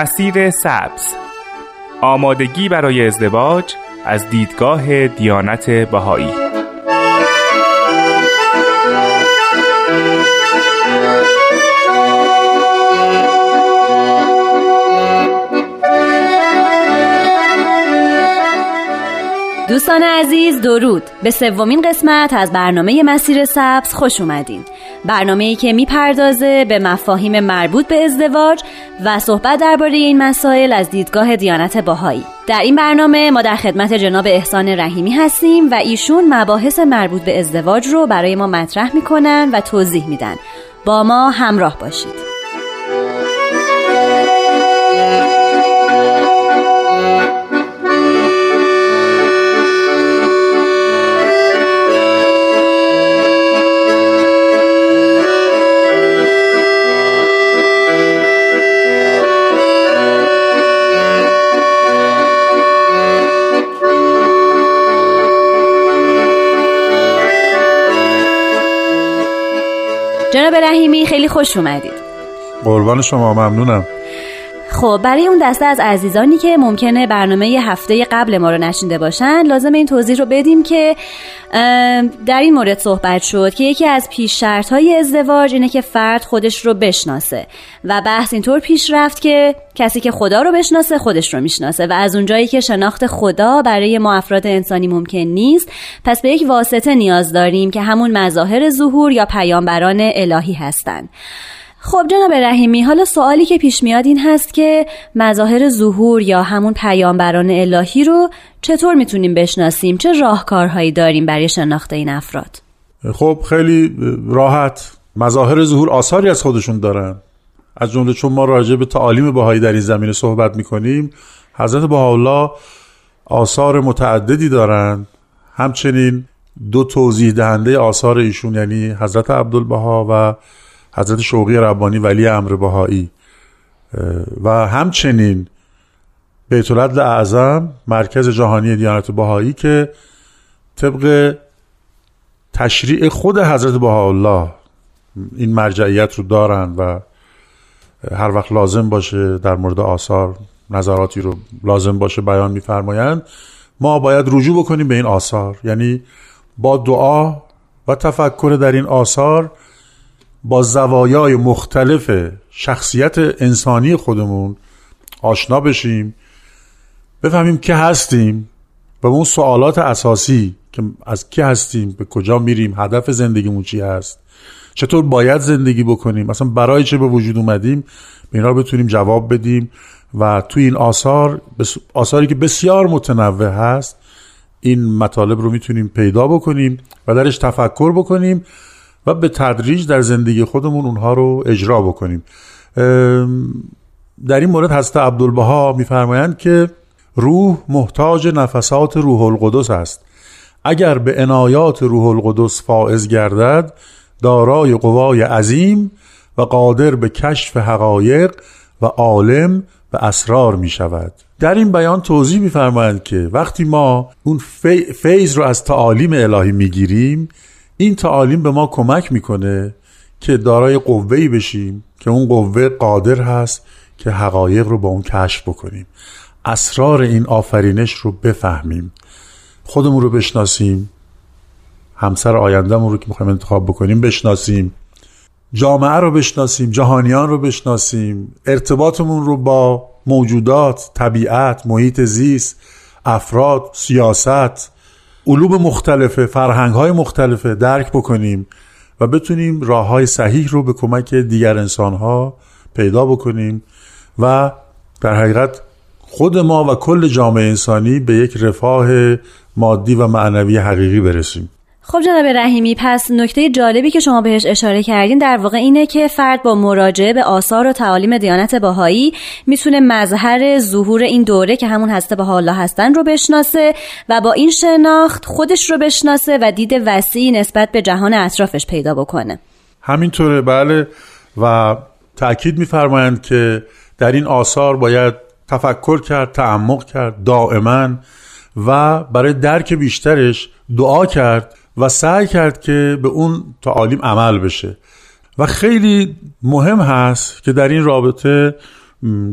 مسیر سبز. آمادگی برای ازدواج از دیدگاه دیانت بهایی. دوستان عزیز درود. به سومین قسمت از برنامه مسیر سبز خوش اومدین. برنامه ای که می‌پردازه به مفاهیم مربوط به ازدواج و صحبت درباره این مسائل از دیدگاه دیانت باهایی. در این برنامه ما در خدمت جناب احسان رحیمی هستیم و ایشون مباحث مربوط به ازدواج رو برای ما مطرح می‌کنن و توضیح میدن. با ما همراه باشید. جناب رحیمی خیلی خوش اومدید. قربان شما ممنونم. خب برای اون دسته از عزیزانی که ممکنه برنامه هفته قبل ما رو نشینده باشن لازم این توضیح رو بدیم که در این مورد صحبت شد که یکی از پیش شرط های ازدواج اینه که فرد خودش رو بشناسه و بحث اینطور پیش رفت که کسی که خدا رو بشناسه خودش رو می‌شناسه و از اونجایی که شناخت خدا برای ما افراد انسانی ممکن نیست پس به یک واسطه نیاز داریم که همون مظاهر ظهور یا پیامبران الهی هستند خب جناب رحیمی حالا سوالی که پیش میاد این هست که مظاهر ظهور یا همون پیامبران الهی رو چطور می‌تونیم بشناسیم؟ چه راهکارهایی داریم برای شناخت این افراد؟ خب خیلی راحت. مظاهر ظهور آثاری از خودشون دارن. از جمله چون ما راجع به تعالیم بهایی در این زمینه صحبت می‌کنیم حضرت بهاءالله آثار متعددی دارند همچنین دو توضیح دهنده آثار ایشون یعنی حضرت عبدالبها و حضرت شوقی ربانی ولی امر بهایی. و همچنین بیت اعظم مرکز جهانی دیانت بهایی که طبق تشریع خود حضرت بهاءالله این مرجعیت رو دارن و هر وقت لازم باشه در مورد آثار نظراتی رو لازم باشه بیان میفرمایند ما باید رجوع بکنیم به این آثار. یعنی با دعا و تفکر در این آثار با زوایای مختلف شخصیت انسانی خودمون آشنا بشیم بفهمیم که هستیم و اون سوالات اساسی که از کی هستیم به کجا میریم هدف زندگیمون چی هست چطور باید زندگی بکنیم اصلا برای چه به وجود اومدیم به اینا بتونیم جواب بدیم و توی این آثار آثاری که بسیار متنوع هست این مطالب رو می‌تونیم پیدا بکنیم و درش تفکر بکنیم و به تدریج در زندگی خودمون اونها رو اجرا بکنیم. در این مورد حضرت عبدالبها میفرمایند که روح محتاج نفسات روح القدس است. اگر به عنایات روح القدس فائز گردد دارای قوای عظیم و قادر به کشف حقایق و عالم و اسرار می شود در این بیان توضیح میفرمایند که وقتی ما اون فیض رو از تعالیم الهی می‌گیریم این تعالیم به ما کمک می‌کنه که دارای قوهی بشیم که اون قوه قادر هست که حقایق رو با اون کشف بکنیم. اسرار این آفرینش رو بفهمیم. خودمون رو بشناسیم. همسر آیندهمون رو که می‌خوایم انتخاب بکنیم بشناسیم. جامعه رو بشناسیم جهانیان رو بشناسیم. ارتباطمون رو با موجودات طبیعت محیط زیست افراد سیاست علوم مختلفه فرهنگ های مختلفه درک بکنیم و بتونیم راه های صحیح رو به کمک دیگر انسان ها پیدا بکنیم و در حقیقت خود ما و کل جامعه انسانی به یک رفاه مادی و معنوی حقیقی برسیم. خب جناب رحیمی پس نکته جالبی که شما بهش اشاره کردین در واقع اینه که فرد با مراجعه به آثار و تعالیم دیانت باهایی می‌تونه مظهر ظهور این دوره که همون هسته به الله هستن رو بشناسه و با این شناخت خودش رو بشناسه و دید وسیعی نسبت به جهان اطرافش پیدا بکنه. همینطوره بله. و تاکید میفرمایند که در این آثار باید تفکر کرد تعمق کرد دائما و برای درک بیشترش دعا کرد و سعی کرد که به اون تعالیم عمل بشه. و خیلی مهم هست که در این رابطه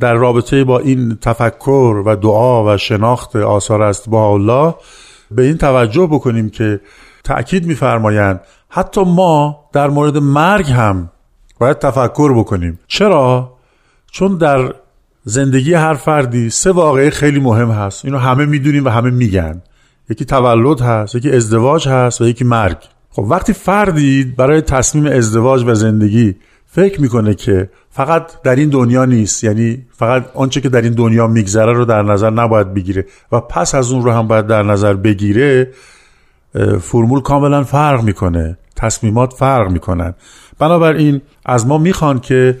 در رابطه با این تفکر و دعا و شناخت آثار است با الله به این توجه بکنیم که تأکید میفرمایند حتی ما در مورد مرگ هم باید تفکر بکنیم. چرا؟ چون در زندگی هر فردی سه واقعه خیلی مهم هست. اینو همه می‌دونیم و همه میگن. یکی تولد هست یکی ازدواج هست و یکی مرگ. خب وقتی فردی برای تصمیم ازدواج و زندگی فکر می‌کنه که فقط در این دنیا نیست یعنی فقط آنچه که در این دنیا میگذره رو در نظر نباید بگیره و پس از اون رو هم باید در نظر بگیره فرمول کاملا فرق می‌کنه تصمیمات فرق می‌کنن. بنابراین از ما می‌خوان که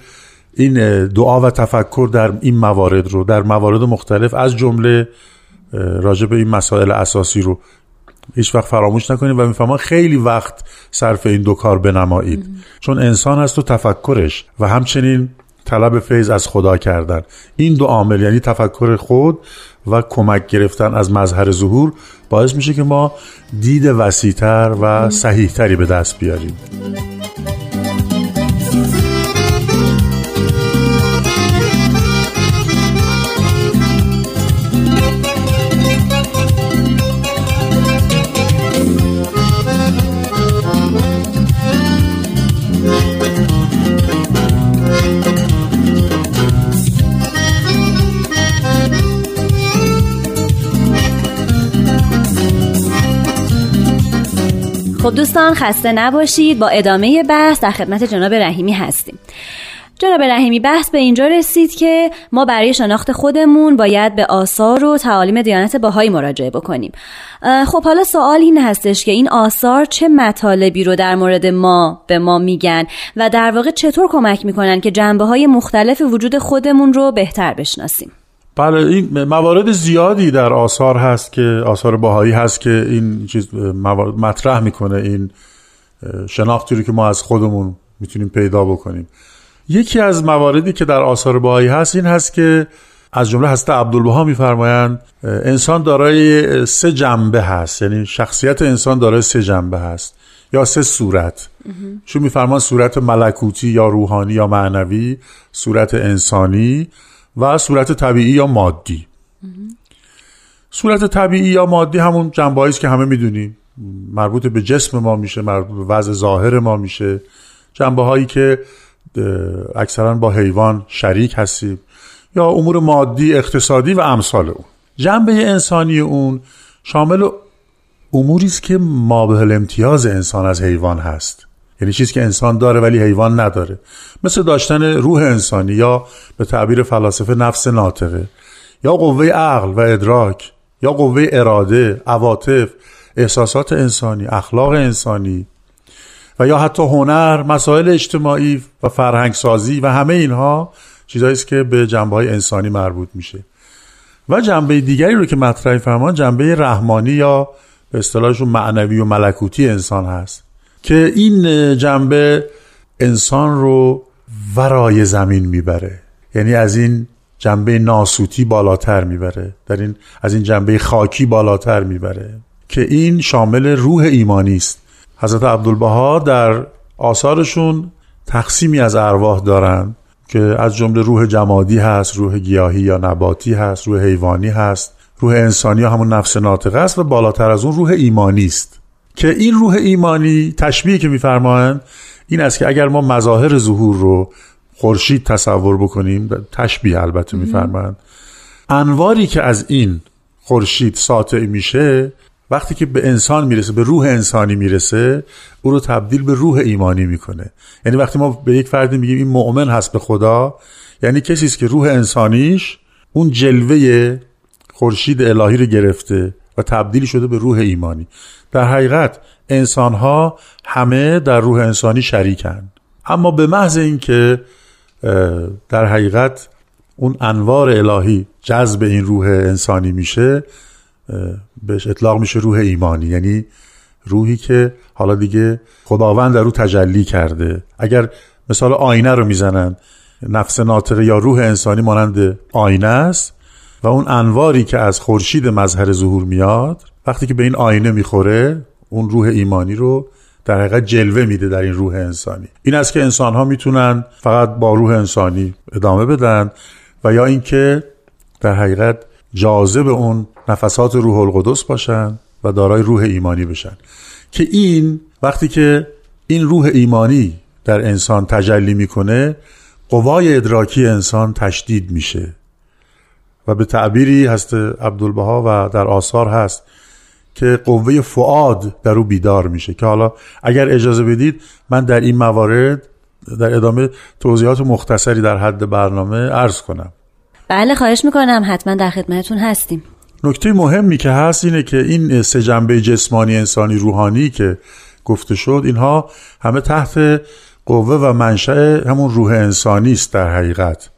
این دعا و تفکر در این موارد رو در موارد مختلف از جمله راجع به این مسائل اساسی رو هیچ وقت فراموش نکنید و می‌فهمم خیلی وقت صرف این دو کار بنمایید. چون انسان هست و تفکرش و همچنین طلب فیض از خدا کردن. این دو عامل یعنی تفکر خود و کمک گرفتن از مظهر ظهور باعث میشه که ما دید وسیعتر و صحیحتری به دست بیاریم. خب دوستان خسته نباشید. با ادامه بحث در خدمت جناب رحیمی هستیم. جناب رحیمی بحث به اینجا رسید که ما برای شناخت خودمون باید به آثار و تعالیم دیانت باهایی مراجعه بکنیم. خب حالا سوال این هستش که این آثار چه مطالبی رو در مورد ما به ما میگن و در واقع چطور کمک می‌کنن که جنبه های مختلف وجود خودمون رو بهتر بشناسیم؟ بله این موارد زیادی در آثار هست که آثار باهایی هست که این چیز مطرح می‌کنه این شناختی رو که ما از خودمون می‌تونیم پیدا بکنیم. یکی از مواردی که در آثار باهایی هست این هست که از جمله هست عبدالبها میفرمایند انسان دارای سه جنبه هست. یعنی شخصیت انسان دارای سه جنبه هست یا سه صورت. چون میفرمان صورت ملکوتی یا روحانی یا معنوی صورت انسانی و صورت طبیعی یا مادی. صورت طبیعی یا مادی همون جنبه که همه می‌دونیم. مربوط به جسم ما میشه مربوط به وضع ظاهر ما میشه. جنبه هایی که اکثرا با حیوان شریک هستیم یا امور مادی اقتصادی و امثال اون. جنبه انسانی اون شامل اموری است که مابه امتیاز انسان از حیوان هست. یعنی چیزی که انسان داره ولی حیوان نداره. مثل داشتن روح انسانی یا به تعبیر فلاسفه نفس ناطقه. یا قوه عقل و ادراک یا قوه اراده عواطف احساسات انسانی اخلاق انسانی. و یا حتی هنر مسائل اجتماعی و فرهنگ سازی و همه اینها چیزهایی است که به جنبه های انسانی مربوط میشه. و جنبه دیگری رو که مطرح فرمان جنبه رحمانی یا به اصطلاحشون معنوی و ملکوتی انسان هست. که این جنبه انسان رو ورای زمین می‌بره. یعنی از این جنبه ناسوتی بالاتر می‌بره. در این از این جنبه خاکی بالاتر می‌بره. که این شامل روح ایمانی است. حضرت عبدالبها در آثارشون تقسیمی از ارواح دارند که از جمله روح جمادی هست روح گیاهی یا نباتی هست روح حیوانی هست روح انسانی یا همون نفس ناطقه است و بالاتر از اون روح ایمانی است. که این روح ایمانی تشبیه که میفرمایند این است که اگر ما مظاهر ظهور رو خورشید تصور بکنیم تشبیه البته میفرمایند انواری که از این خورشید ساطع میشه وقتی که به انسان می‌رسه به روح انسانی می‌رسه او رو تبدیل به روح ایمانی می‌کنه. یعنی وقتی ما به یک فردی میگیم این مؤمن هست به خدا یعنی کسی است که روح انسانیش اون جلوه خورشید الهی رو گرفته و تبدیل شده به روح ایمانی. در حقیقت انسان ها همه در روح انسانی شریکند اما به محض اینکه در حقیقت اون انوار الهی جذب این روح انسانی میشه بهش اطلاق میشه روح ایمانی. یعنی روحی که حالا دیگه خداوند در رو تجلی کرده. اگر مثال آینه رو می‌زنن نفس ناطقه یا روح انسانی مانند آینه است و اون انواری که از خورشید مظهر ظهور میاد وقتی که به این آینه می‌خوره اون روح ایمانی رو در حقیقت جلوه میده در این روح انسانی. این است که انسان ها می‌تونن فقط با روح انسانی ادامه بدن و یا اینکه در حقیقت جاذب اون نفسات روح القدس باشن و دارای روح ایمانی بشن. که این وقتی که این روح ایمانی در انسان تجلی می‌کنه قوای ادراکی انسان تشدید میشه. و به تعبیری هست عبدالبها و در آثار هست که قوه فعاد در او بیدار میشه که حالا اگر اجازه بدید من در این موارد در ادامه توضیحات مختصری در حد برنامه عرض کنم. بله خواهش می‌کنم. حتما در خدمتتون هستیم. نکته مهمی که هست اینه که این سه جنبه جسمانی انسانی روحانی که گفته شد اینها همه تحت قوه و منشأ همون روح انسانی است در حقیقت.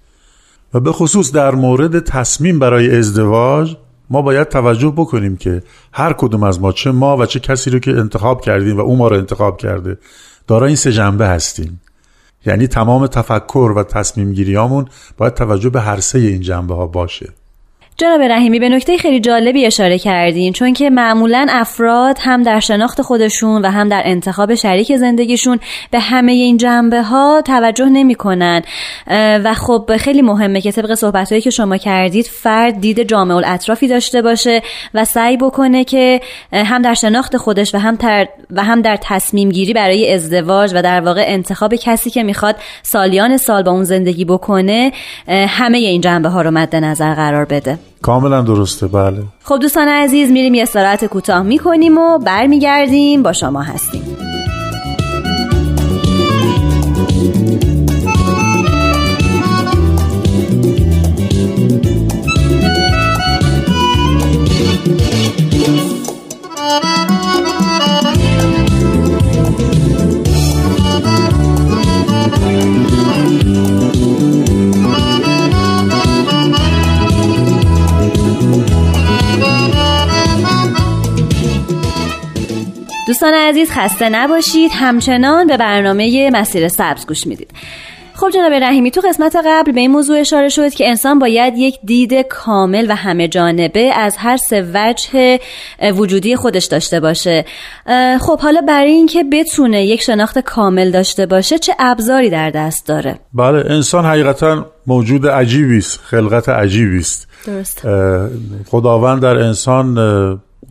و به خصوص در مورد تصمیم برای ازدواج ما باید توجه بکنیم که هر کدوم از ما چه ما و چه کسی رو که انتخاب کردیم و او ما رو انتخاب کرده دارای این سه جنبه هستیم. یعنی تمام تفکر و تصمیم گیریامون باید توجه به هر سه این جنبه ها باشه. جناب رحیمی به نکته خیلی جالبی اشاره کردین چون که معمولا افراد هم در شناخت خودشون و هم در انتخاب شریک زندگیشون به همه این جنبه ها توجه نمی‌کنن. و خب خیلی مهمه که طبق صحبت هایی که شما کردید فرد دید جامع الاطرافی داشته باشه و سعی بکنه که هم در شناخت خودش و هم, و هم در تصمیم گیری برای ازدواج و در واقع انتخاب کسی که می‌خواد سالیان سال با اون زندگی بکنه همه این جنبه ها رو مد نظر قرار بده. کاملا درسته بله. خب دوستان عزیز میریم یه استراحت کوتاه می‌کنیم و برمیگردیم. با شما هستیم. عزیز خسته نباشید. همچنان به برنامه مسیر سبز گوش می‌دید. خب جناب رحیمی تو قسمت قبل به این موضوع اشاره شد که انسان باید یک دید کامل و همه جانبه از هر سه وجه وجودی خودش داشته باشه. خب حالا برای اینکه بتونه یک شناخت کامل داشته باشه چه ابزاری در دست داره؟ بله انسان حقیقتا موجود عجیبی است خلقت عجیبی است. درست خداوند در انسان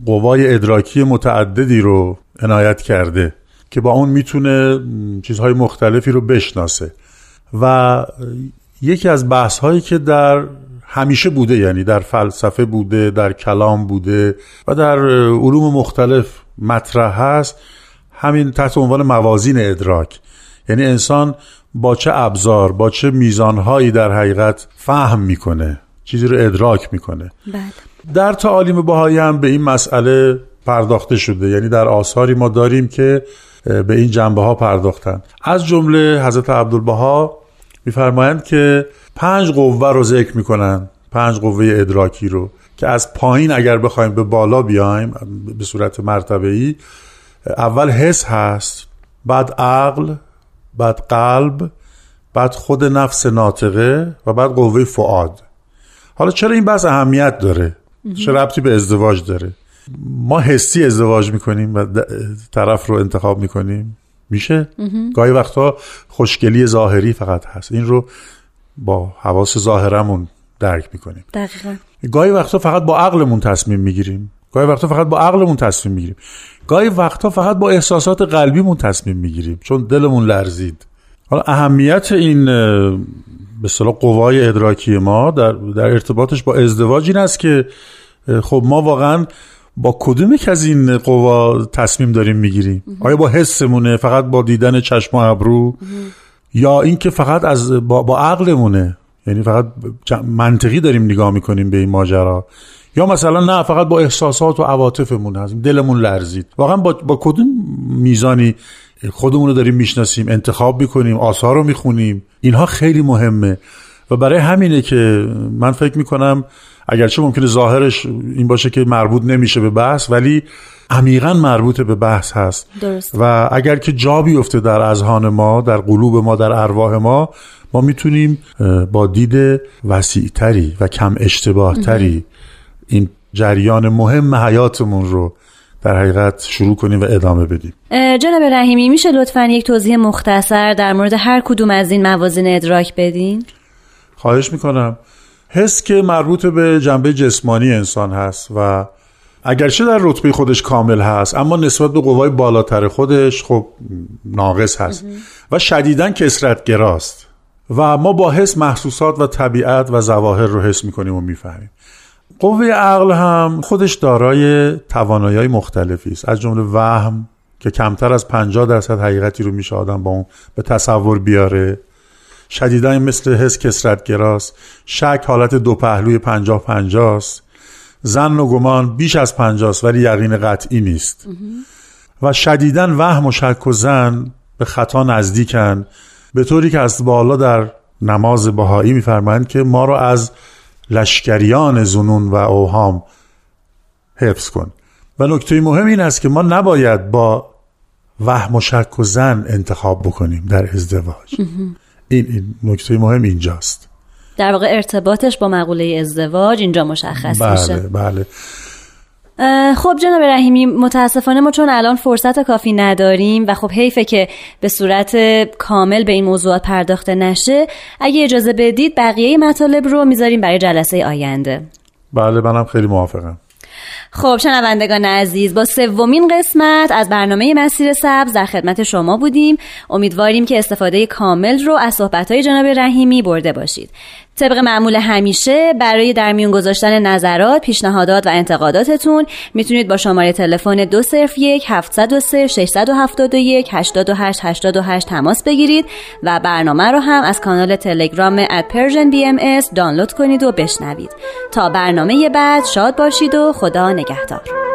قوای ادراکی متعددی رو عنایت کرده که با اون می‌تونه چیزهای مختلفی رو بشناسه. و یکی از بحث هایی که در همیشه بوده یعنی در فلسفه بوده در کلام بوده و در علوم مختلف مطرح هست همین تحت عنوان موازین ادراک. یعنی انسان با چه ابزار با چه میزانهایی در حقیقت فهم می‌کنه چیزی رو ادراک می‌کنه. بله. در تعالیم بهایی هم به این مسئله پرداخته شده. یعنی در آثاری ما داریم که به این جنبه ها پرداختن. از جمله حضرت عبدالبها میفرمایند که پنج قوه رو ذکر می‌کنن پنج قوه ادراکی رو که از پایین اگر بخوایم به بالا بیایم به صورت مرتبه ای اول حس هست بعد عقل بعد قلب بعد خود نفس ناطقه و بعد قوه فعاد حالا چرا این بحث اهمیت داره؟ چه ربطی به ازدواج داره؟ ما حسی ازدواج می‌کنیم و طرف رو انتخاب می‌کنیم. میشه؟ گاهی وقتا خوشگلی ظاهری فقط هست. این رو با حواس ظاهرمون درک می‌کنیم. دقیقا. گاهی وقتا فقط با عقلمون تصمیم می‌گیریم. گاهی وقتا فقط با عقلمون تصمیم می‌گیریم. گاهی وقتا فقط با احساسات قلبیمون تصمیم می‌گیریم. چون دلمون لرزید. حالا اهمیت این به صلاح قوای ادراکی ما در, در ارتباطش با ازدواج این است که خب ما واقعا با کدوم یک از این قوا تصمیم داریم می‌گیریم؟ آیا با حسمونه فقط با دیدن چشم و ابرو؟ یا اینکه فقط از با, با عقلمونه؟ یعنی فقط منطقی داریم نگاه می‌کنیم به این ماجرا؟ یا مثلا نه فقط با احساسات و عواطفمون هستیم دلمون لرزید. واقعا با, با کدوم میزانی خودمون رو داریم می‌شناسیم انتخاب می‌کنیم آثار رو می‌خونیم. اینها خیلی مهمه. و برای همینه که من فکر می‌کنم اگرچه ممکنه ظاهرش این باشه که مربوط نمیشه به بحث ولی عمیقا مربوط به بحث هست. درست. و اگر که جا بیفته در اذهان ما در قلوب ما در ارواح ما ما می‌تونیم با دید وسیعتری و کم اشتباه تری این جریان مهم حیاتمون رو در حقیقت شروع کنیم و ادامه بدیم. جناب رحیمی میشه لطفا یک توضیح مختصر در مورد هر کدوم از این موازین ادراک بدین؟ خواهش می‌کنم. حس که مربوط به جنبه جسمانی انسان هست و اگرچه در رتبه خودش کامل هست اما نسبت به قوای بالاتر خودش خب ناقص هست و شدیدا کسرت گراست و ما با حس محسوسات و طبیعت و ظواهر رو حس می‌کنیم و می‌فهمیم. قوه عقل هم خودش دارای توانایی مختلفی است. از جمله وهم که کمتر از 50 درصد حقیقتی رو میشه آدم با اون به تصور بیاره. شدیدا مثل حس کسرت گراست شک حالت دو پهلوی پنجاه پنجاست. زن و گمان بیش از پنجاست ولی یقین قطعی نیست. و شدیدا وهم و شک و زن به خطا نزدیکن. به طوری که از بالا در نماز بهایی میفرمایند که ما رو از لشکریان زنون و اوهام حفظ کن. و نکته مهم این است که ما نباید با وهم و شک و زن انتخاب بکنیم در ازدواج. این, این نکته مهم اینجاست. در واقع ارتباطش با مقوله ازدواج اینجا مشخص بله میشه. بله. خب جناب رحیمی متاسفانه ما چون الان فرصت کافی نداریم و خب حیفه که به صورت کامل به این موضوعات پرداخته نشه اگه اجازه بدید بقیه مطالب رو می‌ذاریم برای جلسه آینده. بله منم خیلی موافقم. خب شنوندگان عزیز با سومین قسمت از برنامه مسیر سبز در خدمت شما بودیم. امیدواریم که استفاده کامل رو از صحبتهای جناب رحیمی برده باشید. طبق معمول همیشه برای در میون گذاشتن نظرات، پیشنهادات و انتقاداتتون می‌تونید با شماره تلفن 201 703 671 88 88 تماس بگیرید و برنامه رو هم از کانال تلگرام at Persian BMS دانلود کنید و بشنوید. تا برنامه بعد شاد باشید و خدا نگهدار.